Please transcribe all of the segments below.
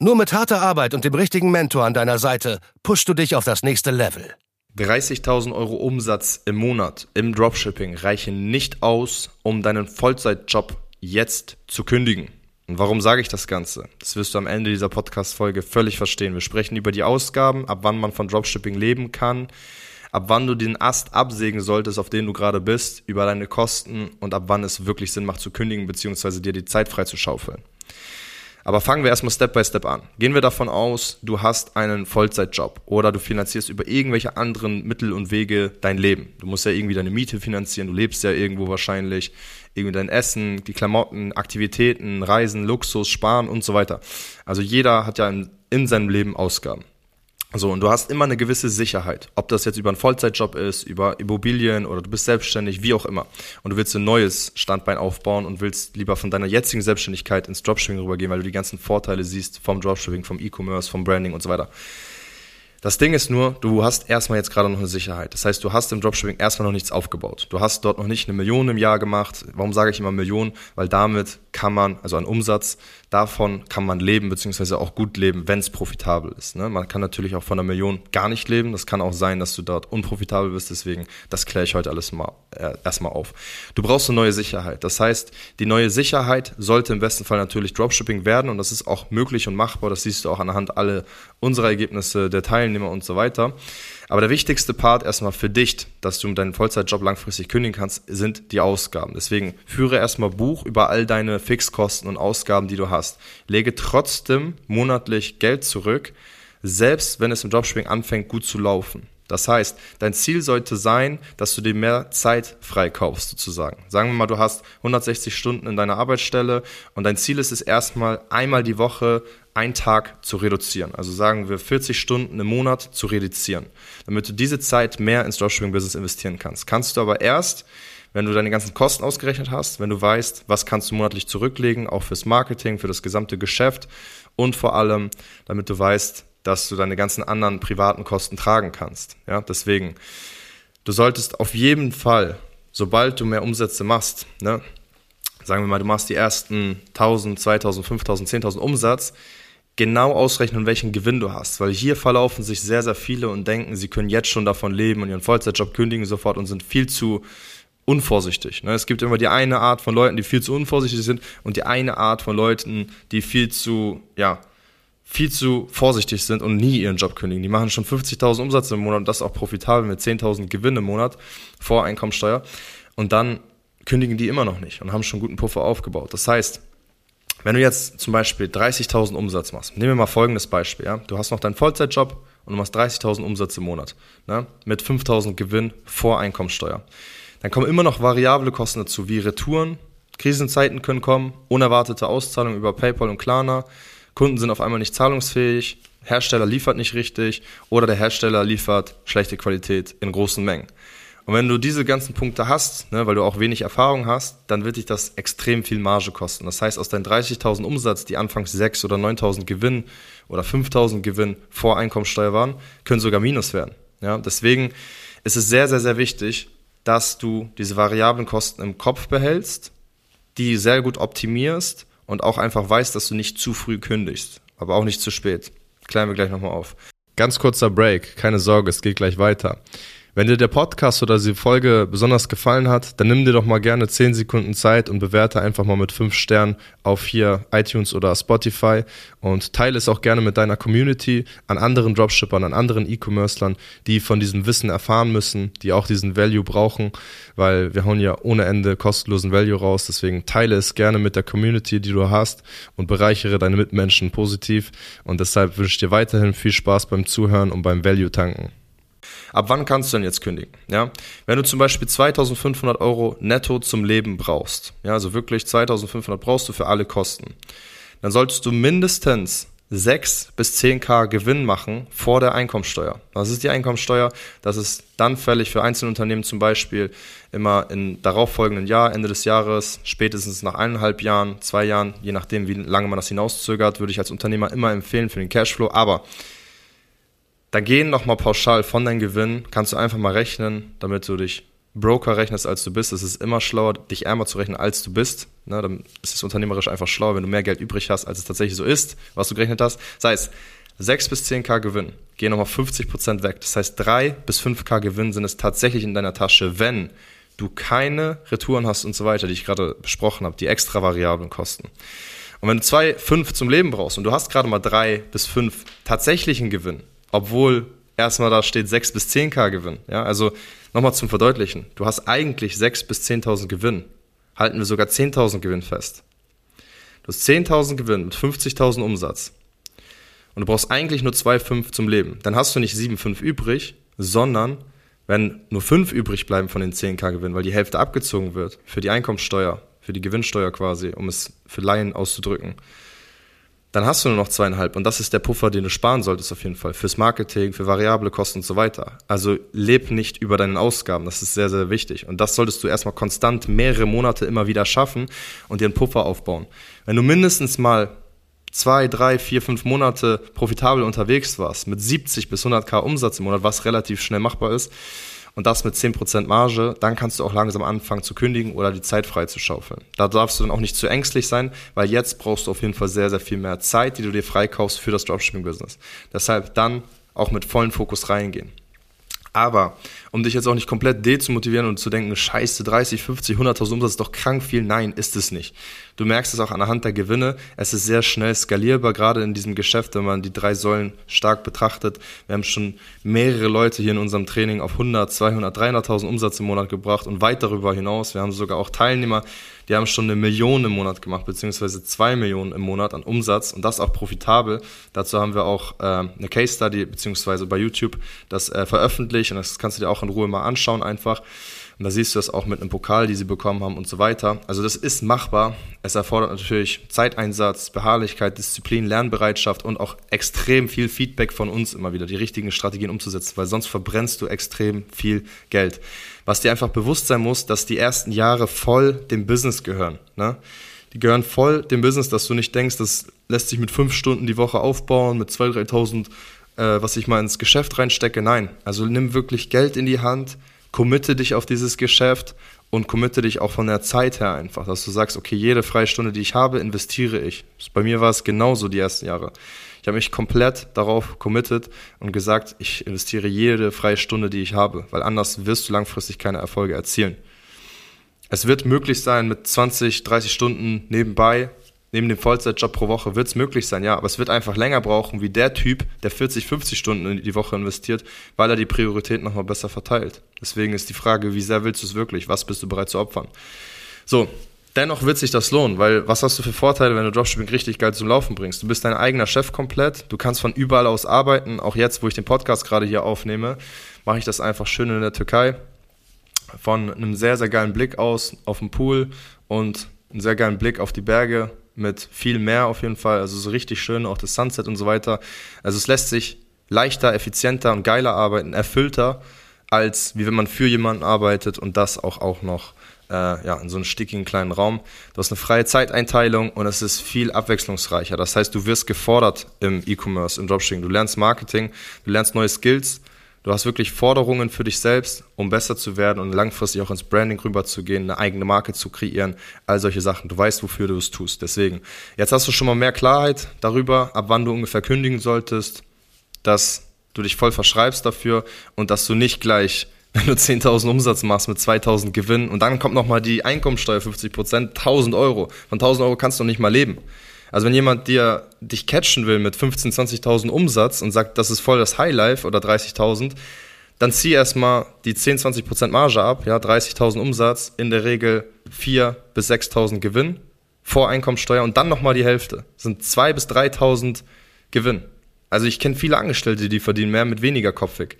Nur mit harter Arbeit und dem richtigen Mentor an deiner Seite pushst du dich auf das nächste Level. 30.000 Euro Umsatz im Monat im Dropshipping reichen nicht aus, um deinen Vollzeitjob jetzt zu kündigen. Und warum sage ich das Ganze? Das wirst du am Ende dieser Podcast-Folge völlig verstehen. Wir sprechen über die Ausgaben, ab wann man von Dropshipping leben kann, ab wann du den Ast absägen solltest, auf dem du gerade bist, über deine Kosten und ab wann es wirklich Sinn macht zu kündigen, beziehungsweise dir die Zeit frei zu schaufeln. Aber fangen wir erstmal Step by Step an. Gehen wir davon aus, du hast einen Vollzeitjob oder du finanzierst über irgendwelche anderen Mittel und Wege dein Leben. Du musst ja irgendwie deine Miete finanzieren, du lebst ja irgendwo wahrscheinlich, irgendwie dein Essen, die Klamotten, Aktivitäten, Reisen, Luxus, Sparen und so weiter. Also jeder hat ja in, in seinem Leben Ausgaben. So, und du hast immer eine gewisse Sicherheit. Ob das jetzt über einen Vollzeitjob ist, über Immobilien oder du bist selbstständig, wie auch immer. Und du willst ein neues Standbein aufbauen und willst lieber von deiner jetzigen Selbstständigkeit ins Dropshipping rübergehen, weil du die ganzen Vorteile siehst vom Dropshipping, vom E-Commerce, vom Branding und so weiter. Das Ding ist nur, du hast erstmal jetzt gerade noch eine Sicherheit. Das heißt, du hast im Dropshipping erstmal noch nichts aufgebaut. Du hast dort noch nicht eine Million im Jahr gemacht. Warum sage ich immer Million? Weil damit kann man, also ein Umsatz, davon kann man leben, beziehungsweise auch gut leben, wenn es profitabel ist. Ne? Man kann natürlich auch von einer Million gar nicht leben. Das kann auch sein, dass du dort unprofitabel bist. Deswegen, das kläre ich heute alles mal erstmal auf. Du brauchst eine neue Sicherheit. Das heißt, die neue Sicherheit sollte im besten Fall natürlich Dropshipping werden und das ist auch möglich und machbar. Das siehst du auch anhand alle unserer Ergebnisse der Teilnehmer Teilnehmer und so weiter. Aber der wichtigste Part erstmal für dich, dass du deinen Vollzeitjob langfristig kündigen kannst, sind die Ausgaben. Deswegen führe erstmal Buch über all deine Fixkosten und Ausgaben, die du hast. Lege trotzdem monatlich Geld zurück, selbst wenn es im Dropshipping anfängt gut zu laufen. Das heißt, dein Ziel sollte sein, dass du dir mehr Zeit freikaufst, sozusagen. Sagen wir mal, du hast 160 Stunden in deiner Arbeitsstelle und dein Ziel ist es erstmal einmal die Woche einen Tag zu reduzieren. Also sagen wir 40 Stunden im Monat zu reduzieren, damit du diese Zeit mehr ins Dropshipping-Business investieren kannst. Kannst du aber erst, wenn du deine ganzen Kosten ausgerechnet hast, wenn du weißt, was kannst du monatlich zurücklegen, auch fürs Marketing, für das gesamte Geschäft und vor allem, damit du weißt, dass du deine ganzen anderen privaten Kosten tragen kannst. Ja, deswegen, du solltest auf jeden Fall, sobald du mehr Umsätze machst, ne, sagen wir mal, du machst die ersten 1000, 2000, 5000, 10.000 Umsatz, genau ausrechnen, welchen Gewinn du hast. Weil hier verlaufen sich sehr, sehr viele und denken, sie können jetzt schon davon leben und ihren Vollzeitjob kündigen sofort und sind viel zu unvorsichtig. Ne? Es gibt immer die eine Art von Leuten, die viel zu unvorsichtig sind und die eine Art von Leuten, die viel zu, ja, viel zu vorsichtig sind und nie ihren Job kündigen. Die machen schon 50.000 Umsatz im Monat und das auch profitabel mit 10.000 Gewinn im Monat vor Einkommensteuer. Und dann kündigen die immer noch nicht und haben schon guten Puffer aufgebaut. Das heißt, wenn du jetzt zum Beispiel 30.000 Umsatz machst, nehmen wir mal folgendes Beispiel. Ja? Du hast noch deinen Vollzeitjob und du machst 30.000 Umsatz im Monat ne? mit 5.000 Gewinn vor Einkommensteuer. Dann kommen immer noch variable Kosten dazu, wie Retouren, Krisenzeiten können kommen, unerwartete Auszahlungen über PayPal und Klarna, Kunden sind auf einmal nicht zahlungsfähig, Hersteller liefert nicht richtig oder der Hersteller liefert schlechte Qualität in großen Mengen. Und wenn du diese ganzen Punkte hast, ne, weil du auch wenig Erfahrung hast, dann wird dich das extrem viel Marge kosten. Das heißt, aus deinen 30.000 Umsatz, die anfangs 6.000 oder 9.000 Gewinn oder 5.000 Gewinn vor Einkommensteuer waren, können sogar Minus werden. Ja, deswegen ist es sehr, sehr, sehr wichtig, dass du diese variablen Kosten im Kopf behältst, die sehr gut optimierst und auch einfach weißt, dass du nicht zu früh kündigst, aber auch nicht zu spät. Klären wir gleich nochmal auf. Ganz kurzer Break, keine Sorge, es geht gleich weiter. Wenn dir der Podcast oder die Folge besonders gefallen hat, dann nimm dir doch mal gerne 10 Sekunden Zeit und bewerte einfach mal mit 5 Sternen auf hier iTunes oder Spotify und teile es auch gerne mit deiner Community an anderen Dropshippern, an anderen E-Commercern, die von diesem Wissen erfahren müssen, die auch diesen Value brauchen, weil wir hauen ja ohne Ende kostenlosen Value raus. Deswegen teile es gerne mit der Community, die du hast und bereichere deine Mitmenschen positiv. Und deshalb wünsche ich dir weiterhin viel Spaß beim Zuhören und beim Value tanken. Ab wann kannst du denn jetzt kündigen? Ja, wenn du zum Beispiel 2500 Euro netto zum Leben brauchst, ja, also wirklich 2500 brauchst du für alle Kosten, dann solltest du mindestens 6 bis 10k Gewinn machen vor der Einkommensteuer. Was ist die Einkommensteuer? Das ist dann fällig für Einzelunternehmen zum Beispiel immer im darauffolgenden Jahr, Ende des Jahres, spätestens nach eineinhalb Jahren, zwei Jahren, je nachdem, wie lange man das hinauszögert, würde ich als Unternehmer immer empfehlen für den Cashflow. Aber da gehen nochmal pauschal von deinem Gewinn, kannst du einfach mal rechnen, damit du dich Broker rechnest, als du bist. Es ist immer schlauer, dich ärmer zu rechnen, als du bist. Ne, dann ist es unternehmerisch einfach schlauer, wenn du mehr Geld übrig hast, als es tatsächlich so ist, was du gerechnet hast. Sei es 6 bis 10k Gewinn, gehen nochmal 50% weg. Das heißt, 3 bis 5k Gewinn sind es tatsächlich in deiner Tasche, wenn du keine Retouren hast und so weiter, die ich gerade besprochen habe, die extra variablen Kosten. Und wenn du 2, 5 zum Leben brauchst und du hast gerade mal 3 bis 5 tatsächlichen Gewinn, obwohl erstmal da steht 6 bis 10k Gewinn, ja, also Nochmal zum Verdeutlichen. Du hast eigentlich 6.000 bis 10.000 Gewinn. Halten wir sogar 10.000 Gewinn fest. Du hast 10.000 Gewinn mit 50.000 Umsatz. Und du brauchst eigentlich nur 2,5 zum Leben. Dann hast du nicht 7,5 übrig, sondern wenn nur 5 übrig bleiben von den 10k Gewinn, weil die Hälfte abgezogen wird für die Einkommenssteuer, für die Gewinnsteuer quasi, um es für Laien auszudrücken, dann hast du nur noch zweieinhalb. Und das ist der Puffer, den du sparen solltest auf jeden Fall. Fürs Marketing, für variable Kosten und so weiter. Also leb nicht über deinen Ausgaben. Das ist sehr, sehr wichtig. Und das solltest du erstmal konstant mehrere Monate immer wieder schaffen und dir einen Puffer aufbauen. Wenn du mindestens mal zwei, drei, vier, fünf Monate profitabel unterwegs warst, mit 70 bis 100k Umsatz im Monat, was relativ schnell machbar ist, und das mit 10% Marge, dann kannst du auch langsam anfangen zu kündigen oder die Zeit frei zu schaufeln. Da darfst du dann auch nicht zu ängstlich sein, weil jetzt brauchst du auf jeden Fall sehr, sehr viel mehr Zeit, die du dir freikaufst für das Dropshipping-Business. Deshalb dann auch mit vollen Fokus reingehen. Aber um dich jetzt auch nicht komplett dezumotivieren und zu denken, scheiße, 30, 50, 100.000 Umsatz ist doch krank viel. Nein, ist es nicht. Du merkst es auch anhand der Gewinne. Es ist sehr schnell skalierbar, gerade in diesem Geschäft, wenn man die drei Säulen stark betrachtet. Wir haben schon mehrere Leute hier in unserem Training auf 100, 200, 300.000 Umsatz im Monat gebracht und weit darüber hinaus. Wir haben sogar auch Teilnehmer, die haben schon eine Million im Monat gemacht, beziehungsweise zwei Millionen im Monat an Umsatz und das auch profitabel. Dazu haben wir auch äh, eine Case Study, beziehungsweise bei YouTube das äh, veröffentlicht und das kannst du dir auch in Ruhe mal anschauen einfach. Und da siehst du das auch mit einem Pokal, die sie bekommen haben und so weiter. Also das ist machbar. Es erfordert natürlich Zeiteinsatz, Beharrlichkeit, Disziplin, Lernbereitschaft und auch extrem viel Feedback von uns immer wieder, die richtigen Strategien umzusetzen, weil sonst verbrennst du extrem viel Geld. Was dir einfach bewusst sein muss, dass die ersten Jahre voll dem Business gehören. Ne? Die gehören voll dem Business, dass du nicht denkst, das lässt sich mit fünf Stunden die Woche aufbauen, mit 2.000, 3.000 äh, was ich mal ins Geschäft reinstecke. Nein, also nimm wirklich Geld in die Hand, committe dich auf dieses Geschäft und committe dich auch von der Zeit her einfach, dass du sagst, okay, jede freie Stunde, die ich habe, investiere ich. Bei mir war es genauso die ersten Jahre. Ich habe mich komplett darauf committed und gesagt, ich investiere jede freie Stunde, die ich habe, weil anders wirst du langfristig keine Erfolge erzielen. Es wird möglich sein, mit 20, 30 Stunden nebenbei neben dem Vollzeitjob pro Woche wird es möglich sein, ja, aber es wird einfach länger brauchen, wie der Typ, der 40, 50 Stunden in die Woche investiert, weil er die Priorität nochmal besser verteilt. Deswegen ist die Frage, wie sehr willst du es wirklich? Was bist du bereit zu opfern? So, dennoch wird sich das lohnen, weil was hast du für Vorteile, wenn du Dropshipping richtig geil zum Laufen bringst? Du bist dein eigener Chef komplett, du kannst von überall aus arbeiten, auch jetzt, wo ich den Podcast gerade hier aufnehme, mache ich das einfach schön in der Türkei, von einem sehr, sehr geilen Blick aus auf den Pool und einen sehr geilen Blick auf die Berge, mit viel mehr auf jeden Fall. Also so richtig schön, auch das Sunset und so weiter. Also es lässt sich leichter, effizienter und geiler arbeiten, erfüllter, als wie wenn man für jemanden arbeitet und das auch, auch noch äh, ja, in so einem stickigen kleinen Raum. Du hast eine freie Zeiteinteilung und es ist viel abwechslungsreicher. Das heißt, du wirst gefordert im E-Commerce, im Dropshipping. Du lernst Marketing, du lernst neue Skills Du hast wirklich Forderungen für dich selbst, um besser zu werden und langfristig auch ins Branding rüberzugehen, eine eigene Marke zu kreieren, all solche Sachen. Du weißt, wofür du es tust. Deswegen, jetzt hast du schon mal mehr Klarheit darüber, ab wann du ungefähr kündigen solltest, dass du dich voll verschreibst dafür und dass du nicht gleich, wenn du 10.000 Umsatz machst mit 2.000 Gewinn und dann kommt nochmal die Einkommensteuer 50 Prozent, 1.000 Euro. Von 1.000 Euro kannst du nicht mal leben. Also wenn jemand dir dich catchen will mit 15.000, 20.000 Umsatz und sagt, das ist voll das Highlife oder 30.000, dann zieh erstmal die 10, 20% Marge ab, ja, 30.000 Umsatz, in der Regel 4 bis 6.000 Gewinn vor Einkommensteuer und dann nochmal die Hälfte. Das sind 2 bis 3.000 Gewinn. Also ich kenne viele Angestellte, die verdienen mehr mit weniger Kopfweg.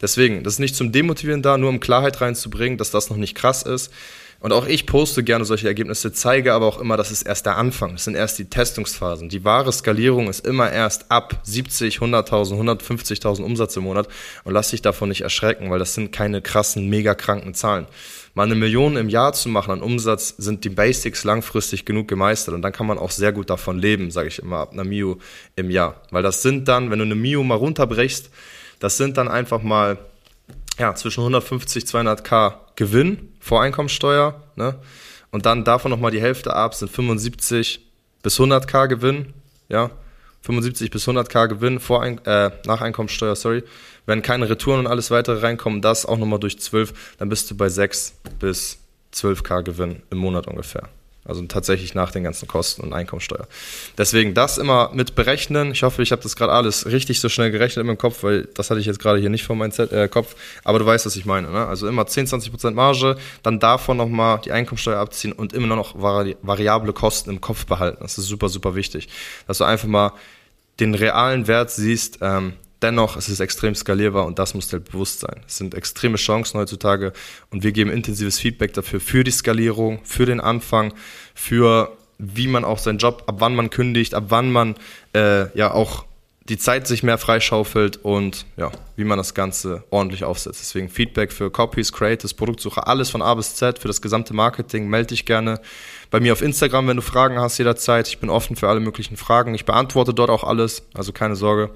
Deswegen, das ist nicht zum Demotivieren da, nur um Klarheit reinzubringen, dass das noch nicht krass ist. Und auch ich poste gerne solche Ergebnisse, zeige aber auch immer, das ist erst der Anfang. Das sind erst die Testungsphasen. Die wahre Skalierung ist immer erst ab 70, 100.000, 150.000 Umsatz im Monat. Und lass dich davon nicht erschrecken, weil das sind keine krassen, mega kranken Zahlen. Mal eine Million im Jahr zu machen an Umsatz, sind die Basics langfristig genug gemeistert. Und dann kann man auch sehr gut davon leben, sage ich immer, ab einer Mio im Jahr. Weil das sind dann, wenn du eine Mio mal runterbrichst, das sind dann einfach mal ja, zwischen 150, 200k Gewinn vor Einkommensteuer, ne? Und dann davon nochmal die Hälfte ab, sind 75 bis 100k Gewinn, ja? 75 bis 100k Gewinn vor Ein äh, nach Einkommensteuer, sorry. Wenn keine Retouren und alles weitere reinkommen, das auch nochmal durch 12, dann bist du bei 6 bis 12k Gewinn im Monat ungefähr. Also tatsächlich nach den ganzen Kosten und Einkommensteuer. Deswegen das immer mit berechnen. Ich hoffe, ich habe das gerade alles richtig so schnell gerechnet in meinem Kopf, weil das hatte ich jetzt gerade hier nicht vor meinem äh, Kopf. Aber du weißt, was ich meine. Ne? Also immer 10, 20% Marge, dann davon nochmal die Einkommensteuer abziehen und immer noch vari variable Kosten im Kopf behalten. Das ist super, super wichtig. Dass du einfach mal den realen Wert siehst, ähm, Dennoch ist es extrem skalierbar und das muss dir bewusst sein. Es sind extreme Chancen heutzutage und wir geben intensives Feedback dafür, für die Skalierung, für den Anfang, für wie man auch seinen Job, ab wann man kündigt, ab wann man äh, ja auch die Zeit sich mehr freischaufelt und ja, wie man das Ganze ordentlich aufsetzt. Deswegen Feedback für Copies, Creators, Produktsuche, alles von A bis Z für das gesamte Marketing. Melde dich gerne bei mir auf Instagram, wenn du Fragen hast jederzeit. Ich bin offen für alle möglichen Fragen. Ich beantworte dort auch alles, also keine Sorge.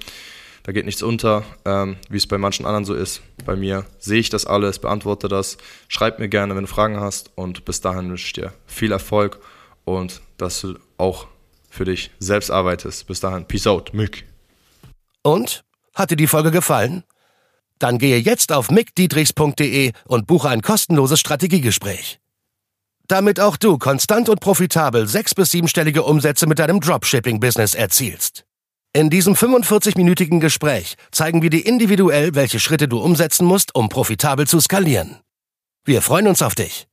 Da geht nichts unter, ähm, wie es bei manchen anderen so ist. Bei mir sehe ich das alles, beantworte das. Schreib mir gerne, wenn du Fragen hast. Und bis dahin wünsche ich dir viel Erfolg und dass du auch für dich selbst arbeitest. Bis dahin, Peace out, Mick. Und? Hat dir die Folge gefallen? Dann gehe jetzt auf mickdietrichs.de und buche ein kostenloses Strategiegespräch. Damit auch du konstant und profitabel sechs- bis siebenstellige Umsätze mit deinem Dropshipping-Business erzielst. In diesem 45-minütigen Gespräch zeigen wir dir individuell, welche Schritte du umsetzen musst, um profitabel zu skalieren. Wir freuen uns auf dich.